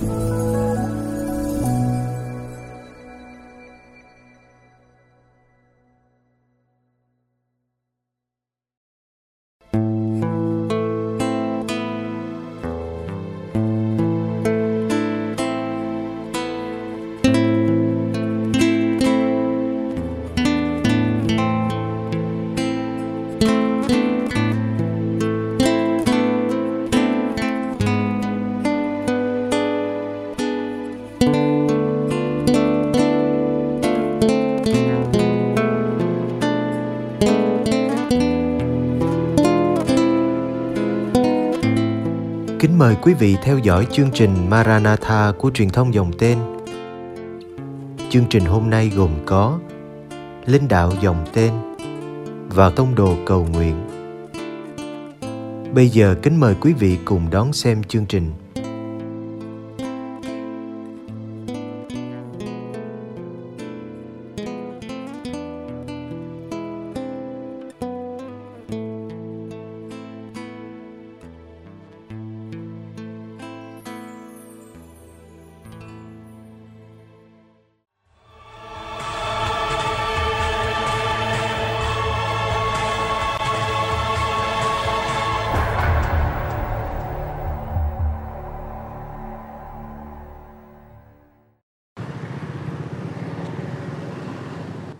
Kính mời quý vị theo dõi chương trình Maranatha của truyền thông dòng tên. Chương trình hôm nay gồm có Linh đạo dòng tên và Tông đồ cầu nguyện. Bây giờ kính mời quý vị cùng đón xem chương trình.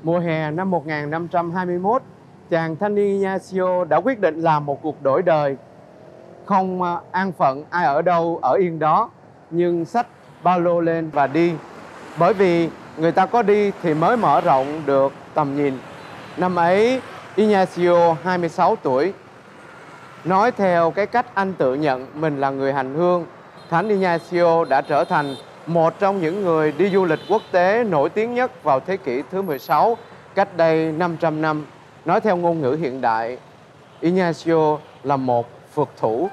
Mùa hè năm 1521, chàng thanh niên Ignacio đã quyết định làm một cuộc đổi đời. Không à, an phận ai ở đâu ở yên đó, nhưng sách ba lô lên và đi. Bởi vì người ta có đi thì mới mở rộng được tầm nhìn. Năm ấy, Ignacio 26 tuổi. Nói theo cái cách anh tự nhận mình là người hành hương, Thánh Ignacio đã trở thành một trong những người đi du lịch quốc tế nổi tiếng nhất vào thế kỷ thứ 16, cách đây 500 năm. Nói theo ngôn ngữ hiện đại, Ignacio là một phượt thủ.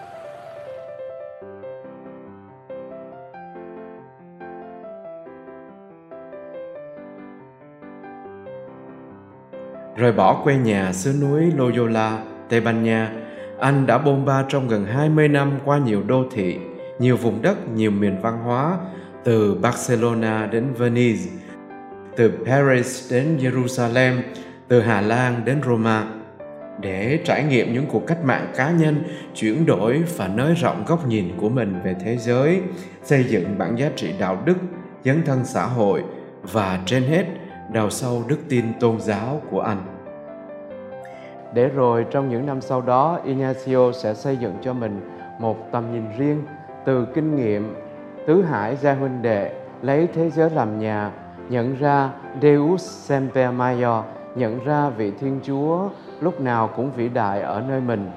Rời bỏ quê nhà xứ núi Loyola, Tây Ban Nha, anh đã bôn ba trong gần 20 năm qua nhiều đô thị, nhiều vùng đất, nhiều miền văn hóa, từ Barcelona đến Venice, từ Paris đến Jerusalem, từ Hà Lan đến Roma để trải nghiệm những cuộc cách mạng cá nhân, chuyển đổi và nới rộng góc nhìn của mình về thế giới, xây dựng bản giá trị đạo đức, dấn thân xã hội và trên hết đào sâu đức tin tôn giáo của anh. Để rồi trong những năm sau đó, Ignacio sẽ xây dựng cho mình một tầm nhìn riêng từ kinh nghiệm tứ hải gia huynh đệ, lấy thế giới làm nhà, nhận ra Deus semper maior nhận ra vị Thiên Chúa, lúc nào cũng vĩ đại ở nơi mình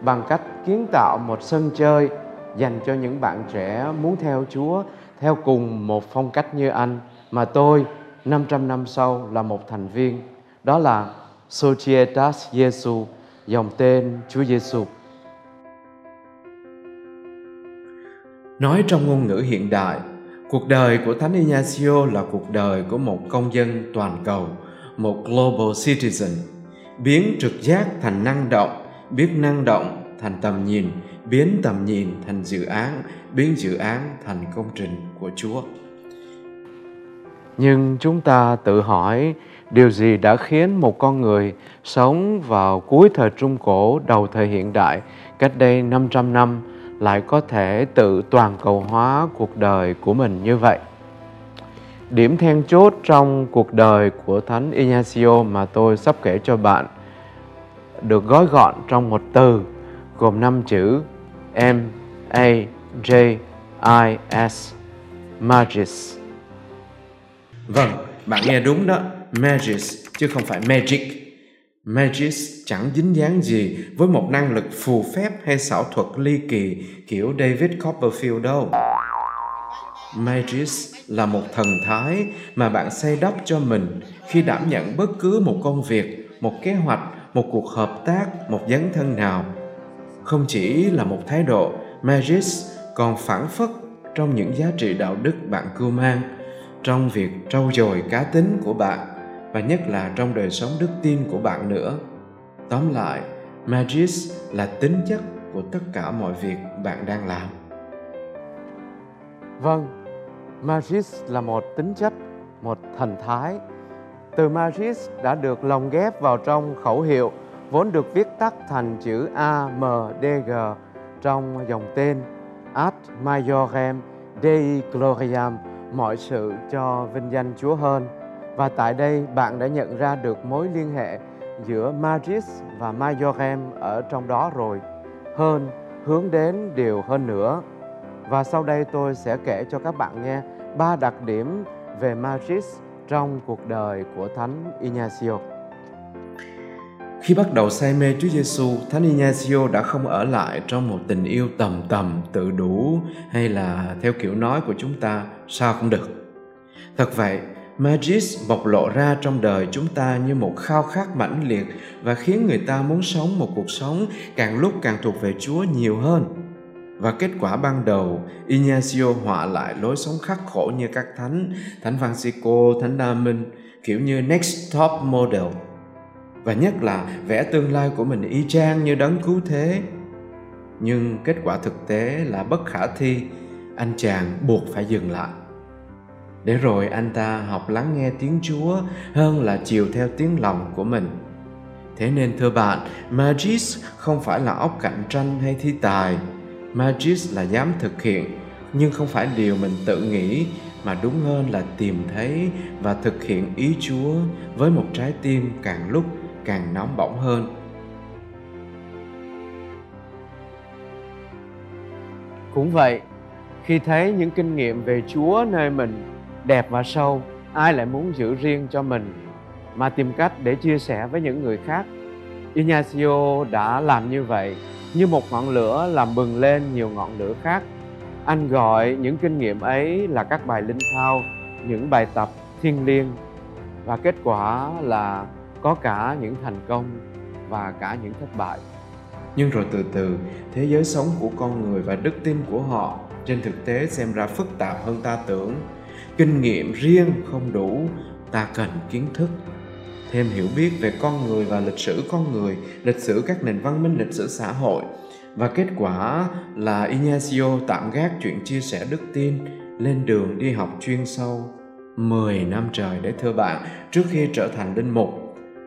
bằng cách kiến tạo một sân chơi dành cho những bạn trẻ muốn theo Chúa, theo cùng một phong cách như anh, mà tôi 500 năm sau, là một thành viên đó là Societas Jesu, dòng tên Chúa Giêsu. Nói trong ngôn ngữ hiện đại, cuộc đời của Thánh Ignacio là cuộc đời của một công dân toàn cầu, một global citizen, biến trực giác thành năng động, biết năng động thành tầm nhìn, biến tầm nhìn thành dự án, biến dự án thành công trình của Chúa. Nhưng chúng ta tự hỏi điều gì đã khiến một con người sống vào cuối thời Trung Cổ đầu thời hiện đại cách đây 500 năm lại có thể tự toàn cầu hóa cuộc đời của mình như vậy. Điểm then chốt trong cuộc đời của Thánh Ignacio mà tôi sắp kể cho bạn được gói gọn trong một từ gồm 5 chữ M A J I S Magis. Vâng, bạn nghe đúng đó, Magis chứ không phải Magic. Magis chẳng dính dáng gì với một năng lực phù phép hay xảo thuật ly kỳ kiểu David Copperfield đâu. Magis là một thần thái mà bạn xây đắp cho mình khi đảm nhận bất cứ một công việc, một kế hoạch, một cuộc hợp tác, một dấn thân nào. Không chỉ là một thái độ, Magis còn phản phất trong những giá trị đạo đức bạn cưu mang, trong việc trau dồi cá tính của bạn và nhất là trong đời sống đức tin của bạn nữa. Tóm lại, Magis là tính chất của tất cả mọi việc bạn đang làm. Vâng, Magis là một tính chất, một thần thái. Từ Magis đã được lồng ghép vào trong khẩu hiệu vốn được viết tắt thành chữ A, M, D, G trong dòng tên Ad Majorem Dei Gloriam, mọi sự cho vinh danh Chúa hơn. Và tại đây bạn đã nhận ra được mối liên hệ giữa Magis và Majorem ở trong đó rồi. Hơn hướng đến điều hơn nữa. Và sau đây tôi sẽ kể cho các bạn nghe ba đặc điểm về Magis trong cuộc đời của Thánh Ignacio. Khi bắt đầu say mê Chúa Giêsu, Thánh Ignacio đã không ở lại trong một tình yêu tầm tầm, tự đủ hay là theo kiểu nói của chúng ta, sao cũng được. Thật vậy, Magis bộc lộ ra trong đời chúng ta như một khao khát mãnh liệt và khiến người ta muốn sống một cuộc sống càng lúc càng thuộc về Chúa nhiều hơn. Và kết quả ban đầu, Ignacio họa lại lối sống khắc khổ như các thánh, thánh Francisco, thánh Đa Minh, kiểu như next top model. Và nhất là vẽ tương lai của mình y chang như đấng cứu thế. Nhưng kết quả thực tế là bất khả thi, anh chàng buộc phải dừng lại để rồi anh ta học lắng nghe tiếng chúa hơn là chiều theo tiếng lòng của mình. Thế nên thưa bạn, magis không phải là óc cạnh tranh hay thi tài. Magis là dám thực hiện, nhưng không phải điều mình tự nghĩ, mà đúng hơn là tìm thấy và thực hiện ý chúa với một trái tim càng lúc càng nóng bỏng hơn. Cũng vậy, khi thấy những kinh nghiệm về chúa nơi mình đẹp và sâu, ai lại muốn giữ riêng cho mình? Mà tìm cách để chia sẻ với những người khác. Ignacio đã làm như vậy, như một ngọn lửa làm bừng lên nhiều ngọn lửa khác. Anh gọi những kinh nghiệm ấy là các bài linh thao, những bài tập thiêng liêng. Và kết quả là có cả những thành công và cả những thất bại. Nhưng rồi từ từ, thế giới sống của con người và đức tin của họ trên thực tế xem ra phức tạp hơn ta tưởng kinh nghiệm riêng không đủ ta cần kiến thức thêm hiểu biết về con người và lịch sử con người lịch sử các nền văn minh lịch sử xã hội và kết quả là Ignacio tạm gác chuyện chia sẻ đức tin lên đường đi học chuyên sâu 10 năm trời để thưa bạn trước khi trở thành linh mục.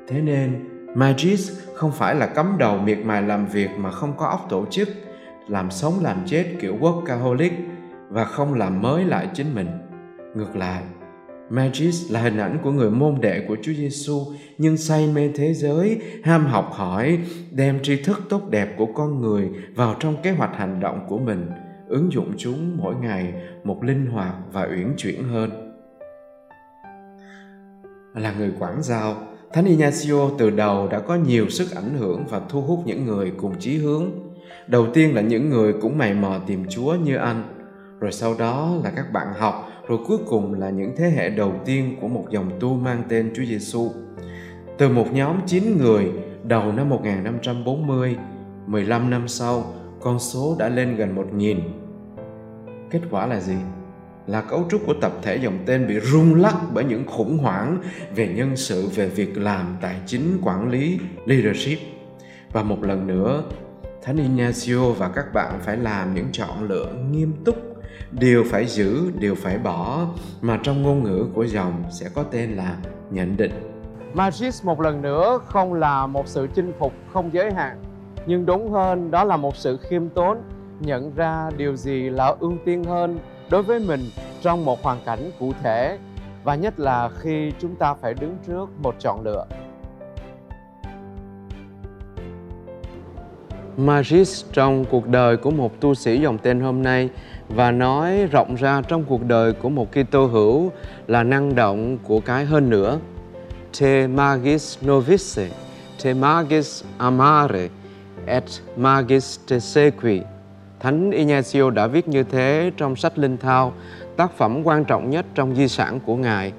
Thế nên Magis không phải là cắm đầu miệt mài làm việc mà không có óc tổ chức, làm sống làm chết kiểu workaholic và không làm mới lại chính mình. Ngược lại, Magis là hình ảnh của người môn đệ của Chúa Giêsu nhưng say mê thế giới, ham học hỏi, đem tri thức tốt đẹp của con người vào trong kế hoạch hành động của mình, ứng dụng chúng mỗi ngày một linh hoạt và uyển chuyển hơn. Là người quảng giao, Thánh Ignacio từ đầu đã có nhiều sức ảnh hưởng và thu hút những người cùng chí hướng. Đầu tiên là những người cũng mày mò tìm Chúa như anh, rồi sau đó là các bạn học rồi cuối cùng là những thế hệ đầu tiên của một dòng tu mang tên Chúa Giêsu. Từ một nhóm 9 người đầu năm 1540, 15 năm sau, con số đã lên gần 1.000. Kết quả là gì? Là cấu trúc của tập thể dòng tên bị rung lắc bởi những khủng hoảng về nhân sự, về việc làm, tài chính, quản lý, leadership. Và một lần nữa, Thánh Ignacio và các bạn phải làm những chọn lựa nghiêm túc điều phải giữ điều phải bỏ mà trong ngôn ngữ của dòng sẽ có tên là nhận định. Magis một lần nữa không là một sự chinh phục không giới hạn nhưng đúng hơn đó là một sự khiêm tốn nhận ra điều gì là ưu tiên hơn đối với mình trong một hoàn cảnh cụ thể và nhất là khi chúng ta phải đứng trước một chọn lựa. Magis trong cuộc đời của một tu sĩ dòng tên hôm nay và nói rộng ra trong cuộc đời của một Kitô hữu là năng động của cái hơn nữa. Te magis novice, te magis amare, et magis te sequi. Thánh Ignacio đã viết như thế trong sách Linh Thao, tác phẩm quan trọng nhất trong di sản của Ngài.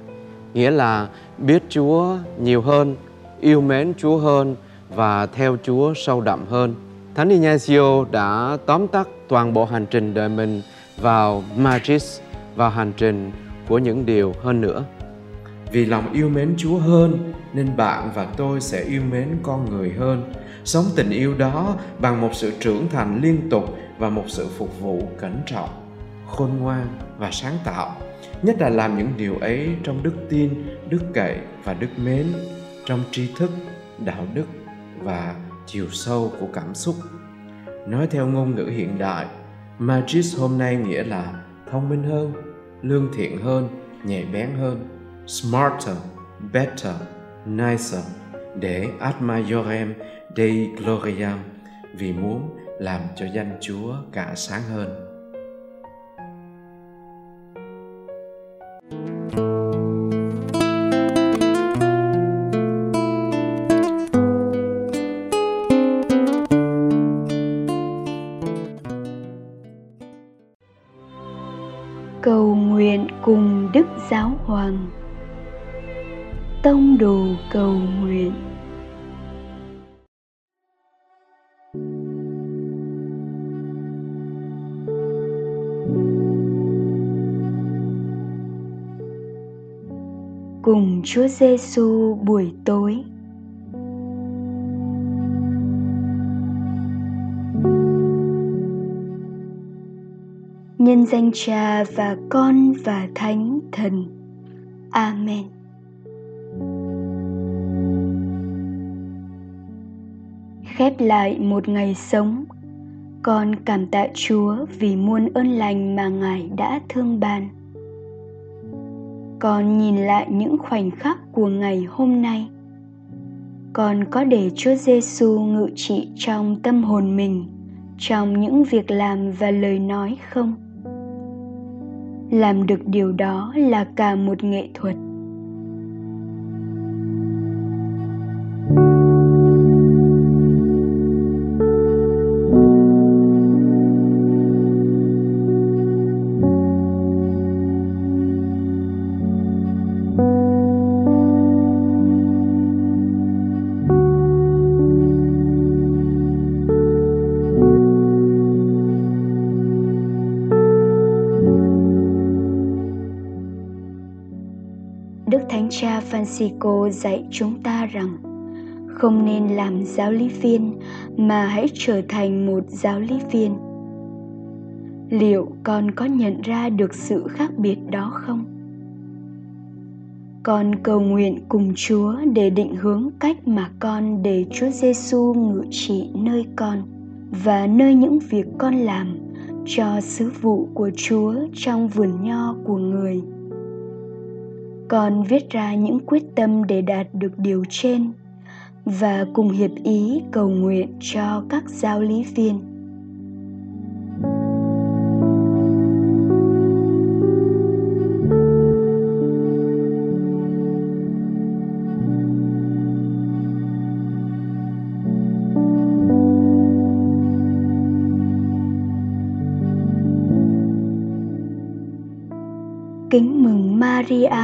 Nghĩa là biết Chúa nhiều hơn, yêu mến Chúa hơn và theo Chúa sâu đậm hơn. Thánh Ignacio đã tóm tắt toàn bộ hành trình đời mình vào Magis, vào hành trình của những điều hơn nữa. Vì lòng yêu mến Chúa hơn nên bạn và tôi sẽ yêu mến con người hơn. Sống tình yêu đó bằng một sự trưởng thành liên tục và một sự phục vụ cẩn trọng. khôn ngoan và sáng tạo nhất là làm những điều ấy trong đức tin đức cậy và đức mến trong tri thức đạo đức và chiều sâu của cảm xúc nói theo ngôn ngữ hiện đại magis hôm nay nghĩa là thông minh hơn, lương thiện hơn, nhạy bén hơn, smarter, better, nicer, để ad majorem dei gloriam vì muốn làm cho danh chúa cả sáng hơn. Hoàng tông đồ cầu nguyện cùng Chúa Giêsu buổi tối. Nhân danh Cha và Con và Thánh Thần. Amen. Khép lại một ngày sống, con cảm tạ Chúa vì muôn ơn lành mà Ngài đã thương ban con nhìn lại những khoảnh khắc của ngày hôm nay con có để Chúa Giêsu ngự trị trong tâm hồn mình trong những việc làm và lời nói không? Làm được điều đó là cả một nghệ thuật. Francisco dạy chúng ta rằng không nên làm giáo lý viên mà hãy trở thành một giáo lý viên. Liệu con có nhận ra được sự khác biệt đó không? Con cầu nguyện cùng Chúa để định hướng cách mà con để Chúa Giêsu ngự trị nơi con và nơi những việc con làm cho sứ vụ của Chúa trong vườn nho của người con viết ra những quyết tâm để đạt được điều trên và cùng hiệp ý cầu nguyện cho các giáo lý viên. Kính mừng Maria